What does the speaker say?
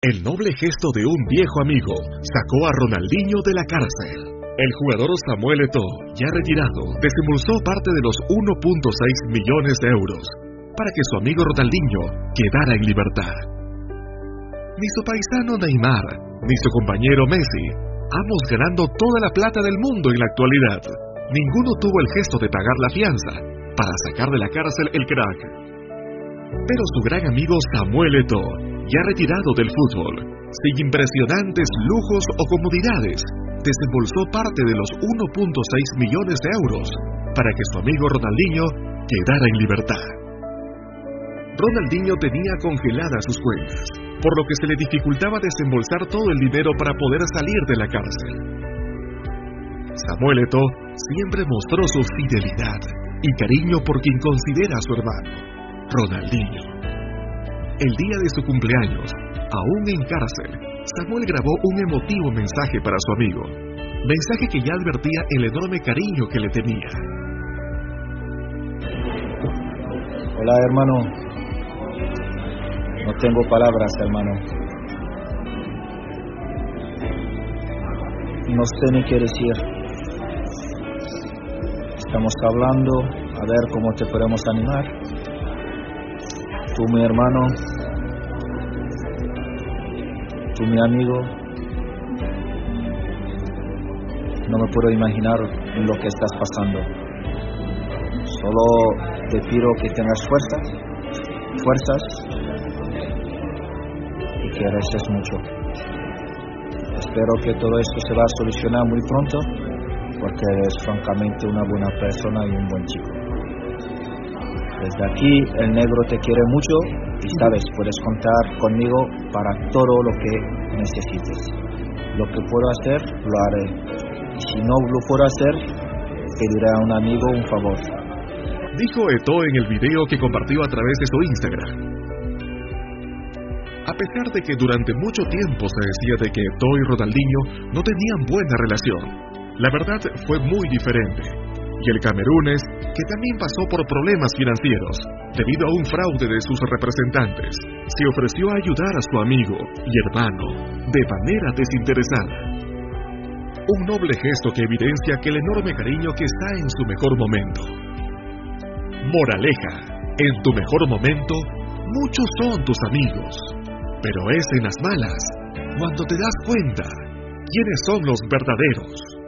El noble gesto de un viejo amigo sacó a Ronaldinho de la cárcel. El jugador Samuel Eto'o, ya retirado, desembolsó parte de los 1.6 millones de euros para que su amigo Ronaldinho quedara en libertad. Ni su paisano Neymar, ni su compañero Messi, ambos ganando toda la plata del mundo en la actualidad, ninguno tuvo el gesto de pagar la fianza para sacar de la cárcel el crack. Pero su gran amigo Samuel Eto'o, ya retirado del fútbol, sin impresionantes lujos o comodidades, desembolsó parte de los 1.6 millones de euros para que su amigo Ronaldinho quedara en libertad. Ronaldinho tenía congeladas sus cuentas, por lo que se le dificultaba desembolsar todo el dinero para poder salir de la cárcel. Samuel Eto'o siempre mostró su fidelidad y cariño por quien considera a su hermano, Ronaldinho. El día de su cumpleaños, aún en cárcel, Samuel grabó un emotivo mensaje para su amigo, mensaje que ya advertía el enorme cariño que le tenía. Hola hermano, no tengo palabras hermano. No sé ni qué decir. Estamos hablando a ver cómo te podemos animar. Tú mi hermano, tú mi amigo. No me puedo imaginar lo que estás pasando. Solo te pido que tengas fuerzas, fuerzas y que reces mucho. Espero que todo esto se va a solucionar muy pronto porque eres francamente una buena persona y un buen chico. Desde aquí el negro te quiere mucho y sabes, puedes contar conmigo para todo lo que necesites. Lo que puedo hacer, lo haré. Si no lo puedo hacer, pediré a un amigo un favor. Dijo Eto'o en el video que compartió a través de su Instagram. A pesar de que durante mucho tiempo se decía de que Eto'o y Ronaldinho no tenían buena relación, la verdad fue muy diferente. Y el camerúnes, que también pasó por problemas financieros debido a un fraude de sus representantes, se ofreció a ayudar a su amigo y hermano de manera desinteresada. Un noble gesto que evidencia que el enorme cariño que está en su mejor momento. Moraleja, en tu mejor momento, muchos son tus amigos, pero es en las malas cuando te das cuenta quiénes son los verdaderos.